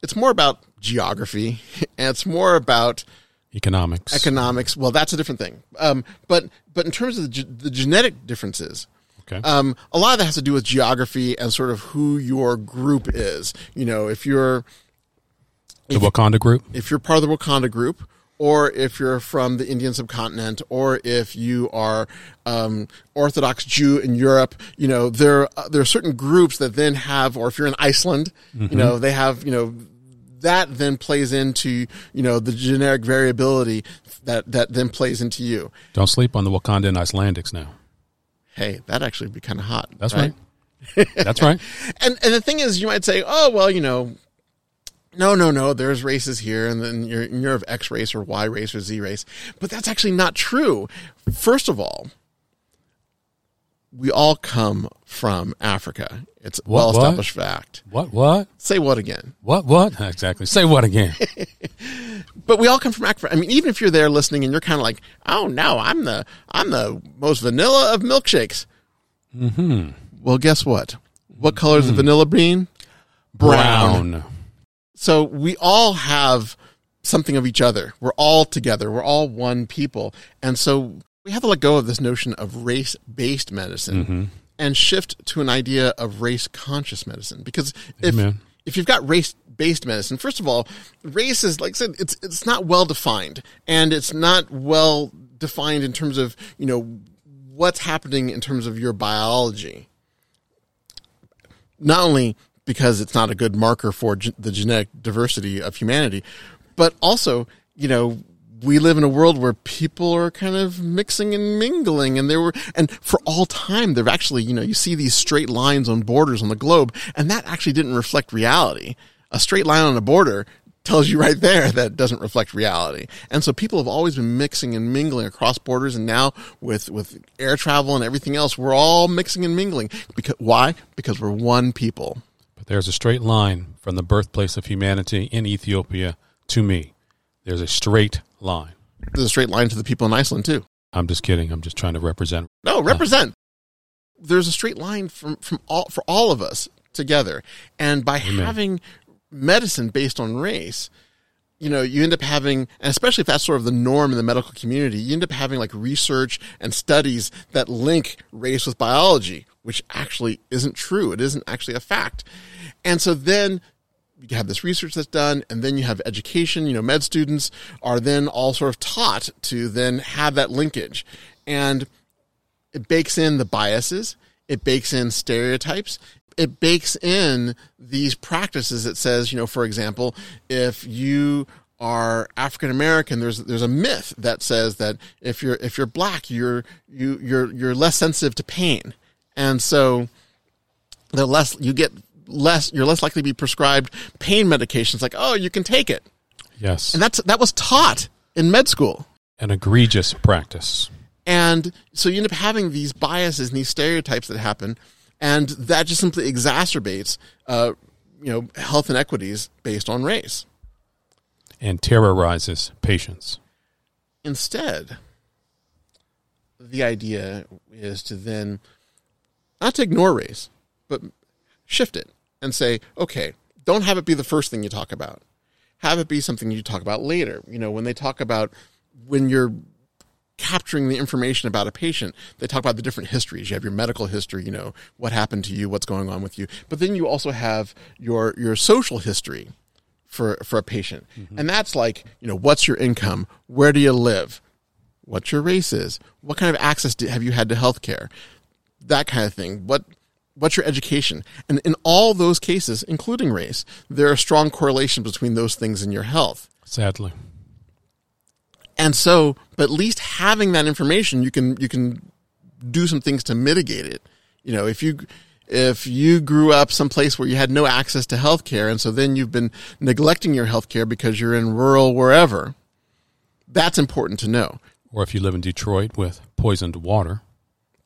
it's more about geography and it's more about Economics. economics. Well, that's a different thing. Um, but but in terms of the, ge- the genetic differences, okay. um, a lot of that has to do with geography and sort of who your group is. You know, if you're the Wakanda group. if you're part of the Wakanda group, or if you're from the Indian subcontinent, or if you are um, Orthodox Jew in Europe, you know there there are certain groups that then have, or if you're in Iceland, you know they have, you know that then plays into you know the generic variability that that then plays into you. Don't sleep on the Wakanda and Icelandics now. Hey, that actually would be kind of hot. That's right. That's right. and and the thing is, you might say, oh well, you know, no, no, no. There's races here, and then you're you're of X race or Y race or Z race, but that's actually not true. First of all, we all come from Africa. It's a well established fact. What? What? Say what again? What? What? Exactly. Say what again? But we all come from Africa. I mean, even if you're there listening and you're kind of like, oh no, I'm the I'm the most vanilla of milkshakes. Mm-hmm. Well, guess what? What color is the vanilla bean? Brown. So we all have something of each other. We're all together. We're all one people. And so we have to let go of this notion of race based medicine Mm-hmm. and shift to an idea of race conscious medicine. Because if, Amen. if you've got race based medicine, first of all, race is, like I said, it's, it's not well defined and it's not well defined in terms of, you know, what's happening in terms of your biology not only because it's not a good marker for ge- the genetic diversity of humanity, but also, you know, we live in a world where people are kind of mixing and mingling and there were and for all time they've actually you know you see these straight lines on borders on the globe and that actually didn't reflect reality. A straight line on a border tells you right there that doesn't reflect reality. And so people have always been mixing and mingling across borders and now with with air travel and everything else we're all mixing and mingling. Because why? Because we're one people. But there's a straight line from the birthplace of humanity in Ethiopia to me. There's a straight line. there's a straight line to the people in iceland too I'm just kidding. I'm just trying to represent. No, represent. There's a straight line from from all for all of us together, and by Amen. having medicine based on race, you know, you end up having, and especially if that's sort of the norm in the medical community, you end up having like research and studies that link race with biology, which actually isn't true. It isn't actually a fact, and so then you have this research that's done and then you have education. You know med students are then all sort of taught to then have that linkage. And it bakes in the biases. It bakes in stereotypes. It bakes in these practices that says you know for example if you are African American there's there's a myth that says that if you're if you're black you're you you're you're less sensitive to pain. And so the less you get less you're less likely to be prescribed pain medications like oh you can take it Yes. and that's that was taught in med school An egregious practice. and so you end up having these biases and these stereotypes that happen and that just simply exacerbates uh, you know health inequities based on race and terrorizes patients. instead the idea is to then not to ignore race but shift it and say okay don't have it be the first thing you talk about. Have it be something you talk about later. You know when they talk about when you're capturing the information about a patient they talk about the different histories. You have your medical history you know what happened to you what's going on with you. But then you also have your your social history for for a patient. Mm-hmm. And that's like you know what's your income? Where do you live? What your race is? What kind of access do, have you had to healthcare? That kind of thing. What what's your education and in all those cases including race there are strong correlations between those things and your health Sadly. and so but at least having that information you can you can do some things to mitigate it you know if you if you grew up someplace where you had no access to health care and so then you've been neglecting your health care because you're in rural wherever that's important to know Or if you live in Detroit with poisoned water.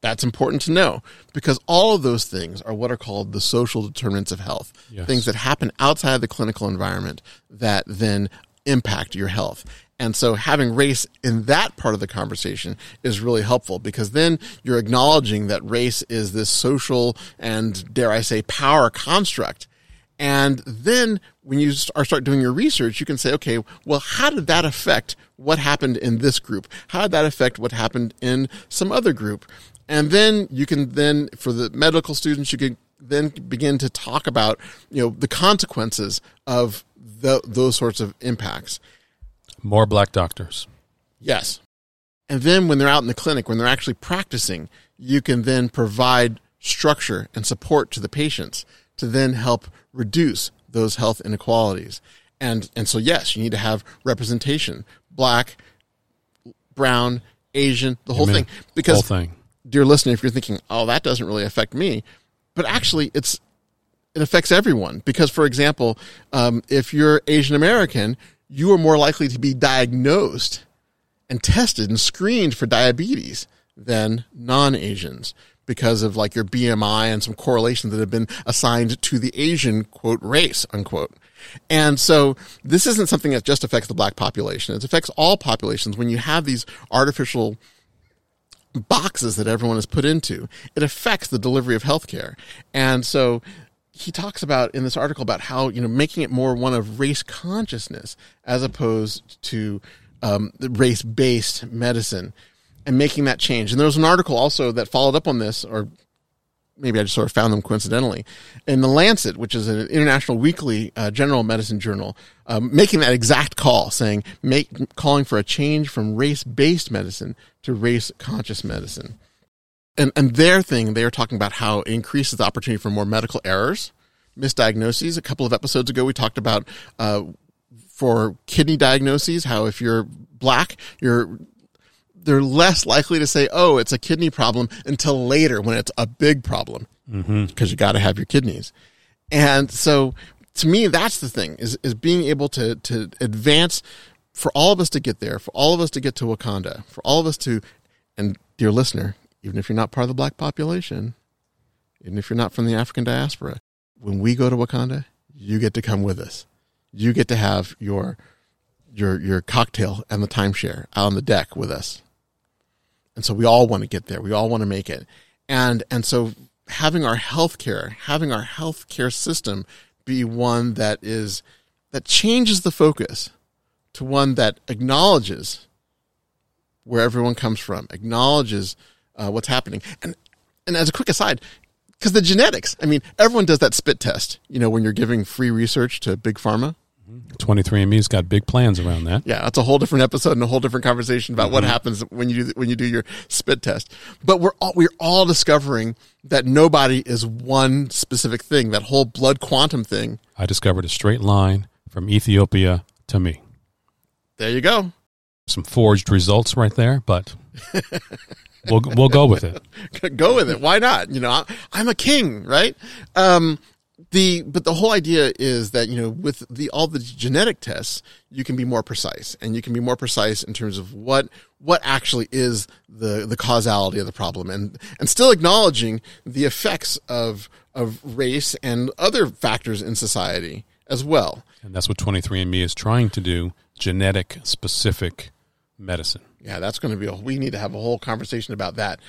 That's important to know because all of those things are what are called the social determinants of health. Yes. Things that happen outside of the clinical environment that then impact your health. And so having race in that part of the conversation is really helpful because then you're acknowledging that race is this social and dare I say power construct. And then when you start doing your research, you can say, okay, well, how did that affect what happened in this group? How did that affect what happened in some other group? And then you can then, for the medical students, you can then begin to talk about, you know, the consequences of the, those sorts of impacts. More black doctors. Yes. And then when they're out in the clinic, when they're actually practicing, you can then provide structure and support to the patients to then help reduce those health inequalities. And, and so, yes, you need to have representation black, brown, Asian, the whole thing. Because, Whole thing. Dear listener, if you're thinking, oh, that doesn't really affect me, but actually, it's it affects everyone because, for example, um, if you're Asian American, you are more likely to be diagnosed and tested and screened for diabetes than non-Asians because of like your BMI and some correlations that have been assigned to the Asian quote race unquote. And so this isn't something that just affects the black population. It affects all populations when you have these artificial boxes that everyone is put into, it affects the delivery of healthcare. And so he talks about in this article about how you know making it more one of race consciousness as opposed to um, race based medicine and making that change. And there was an article also that followed up on this, or maybe I just sort of found them coincidentally, in the Lancet, which is an international weekly uh, general medicine journal, um, making that exact call, saying make calling for a change from race based medicine to race conscious medicine. And and their thing they are talking about how it increases the opportunity for more medical errors misdiagnoses. A couple of episodes ago we talked about uh, for kidney diagnoses how if you're black you're they're less likely to say oh it's a kidney problem until later when it's a big problem because mm-hmm. you got to have your kidneys and so to me that's the thing is is being able to to advance for all of us to get there for all of us to get to wakanda for all of us to and dear listener even if you're not part of the black population, even if you're not from the African diaspora, when we go to Wakanda, you get to come with us. You get to have your your your cocktail and the timeshare out on the deck with us. And so we all want to get there. We all want to make it. And and so having our healthcare, having our healthcare system be one that is that changes the focus to one that acknowledges where everyone comes from, acknowledges uh, what's happening. And and as a quick aside, because the genetics, I mean, everyone does that spit test. You know, when you're giving free research to big pharma. 23andMe's got big plans around that. Yeah, that's a whole different episode and a whole different conversation about mm-hmm. what happens when you do, when you do your spit test. But we're all we're all discovering that nobody is one specific thing. That whole blood quantum thing. I discovered a straight line from Ethiopia to me. There you go. Some forged results right there, but we'll we'll go with it. go with it. Why not? You know, I'm a king, right? Um, the but the whole idea is that you know with the all the genetic tests you can be more precise and you can be more precise in terms of what what actually is the the causality of the problem and and still acknowledging the effects of of race and other factors in society as well. And that's what 23andme is trying to do, genetic specific medicine. Yeah, that's going to be a, we need to have a whole conversation about that.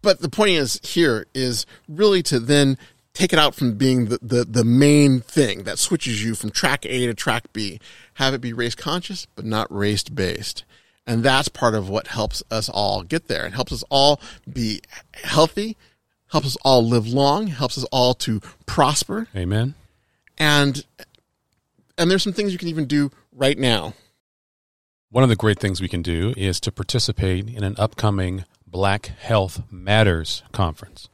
But the point is here is really to then take it out from being the, the, the main thing that switches you from track A to track B. Have it be race conscious, but not race based. And that's part of what helps us all get there. It helps us all be healthy, helps us all live long, helps us all to prosper. Amen. And and there's some things you can even do right now one of the great things we can do is to participate in an upcoming Black Health Matters conference.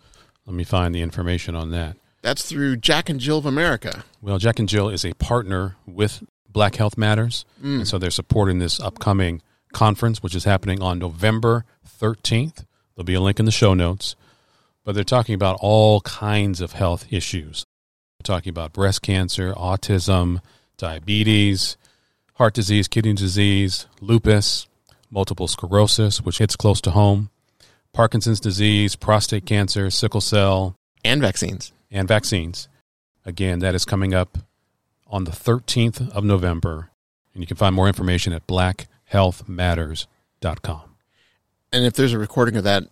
Let me find the information on that. That's through Jack and Jill of America. Well, Jack and Jill is a partner with Black Health Matters, mm. and so they're supporting this upcoming conference, which is happening on November 13th. There'll be a link in the show notes. But they're talking about all kinds of health issues. They're talking about breast cancer, autism, diabetes, heart disease, kidney disease, lupus, multiple sclerosis, which hits close to home, Parkinson's disease, prostate cancer, sickle cell, and vaccines. And vaccines. Again, that is coming up on the 13th of November. And you can find more information at blackhealthmatters.com. And if there's a recording of that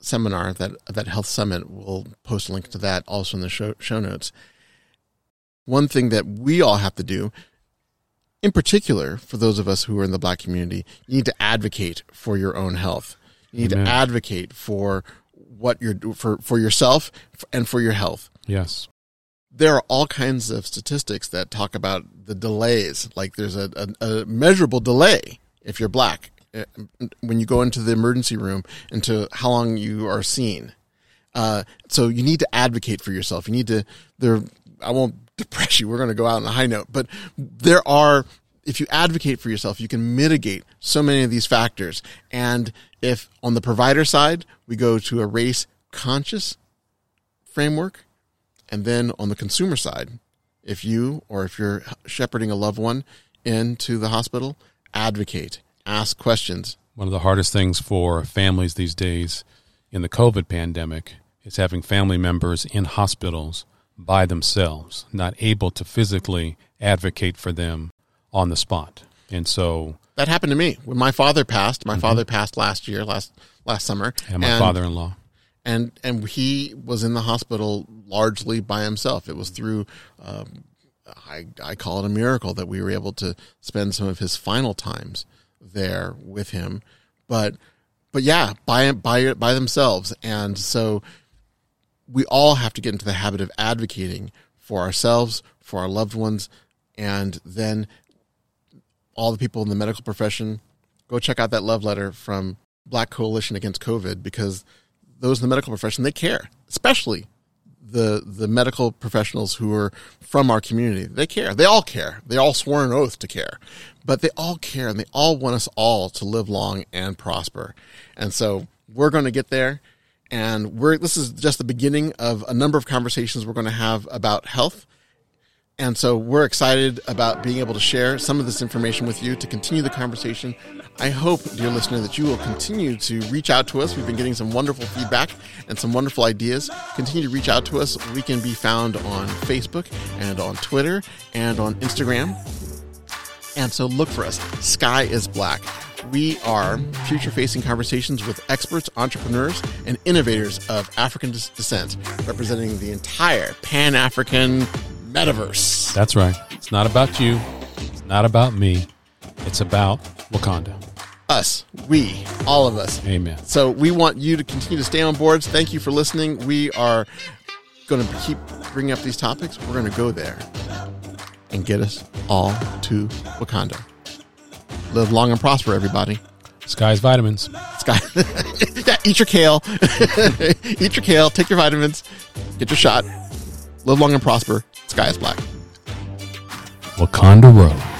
seminar, that that health summit, we'll post a link to that also in the show, show notes. One thing that we all have to do in particular, for those of us who are in the black community, you need to advocate for your own health. You need Amen. to advocate for what you're for for yourself and for your health. Yes. There are all kinds of statistics that talk about the delays. Like there's a, a, a measurable delay if you're black eh, when you go into the emergency room into how long you are seen. Uh, so you need to advocate for yourself. You need to there. I won't depress you. We're going to go out on a high note, but there are, if you advocate for yourself, you can mitigate so many of these factors. And if on the provider side, we go to a race conscious framework, and then on the consumer side, if you or if you're shepherding a loved one into the hospital, advocate, ask questions. One of the hardest things for families these days in the COVID pandemic is having family members in hospitals by themselves, not able to physically advocate for them on the spot. And so that happened to me when my father passed. My mm-hmm. father passed last year, last last summer. And my father-in-law. and and he was in the hospital largely by himself. It was through, um, I I call it a miracle that we were able to spend some of his final times there with him. But but yeah, by by by themselves, and so we all have to get into the habit of advocating for ourselves, for our loved ones, and then all the people in the medical profession. Go check out that love letter from Black Coalition Against COVID because those in the medical profession they care, especially the the medical professionals who are from our community. They care. They all care. They all swore an oath to care, but they all care and they all want us all to live long and prosper. And so we're going to get there. And we're this is just the beginning of a number of conversations we're going to have about health. And so we're excited about being able to share some of this information with you to continue the conversation. I hope, dear listener, that you will continue to reach out to us. We've been getting some wonderful feedback and some wonderful ideas. Continue to reach out to us. We can be found on Facebook and on Twitter and on Instagram. And so look for us. Sky is Black. We are future facing conversations with experts, entrepreneurs, and innovators of African descent, representing the entire Pan African metaverse. That's right. It's not about you. It's not about me. It's about Wakanda. Us, we, all of us. Amen. So we want you to continue to stay on boards. Thank you for listening. We are going to keep bringing up these topics. We're going to go there and get us all to Wakanda. Live long and prosper, everybody. Sky's vitamins. Sky, yeah, eat your kale, eat your kale, take your vitamins, get your shot. Live long and prosper. Sky is black. Wakanda Road.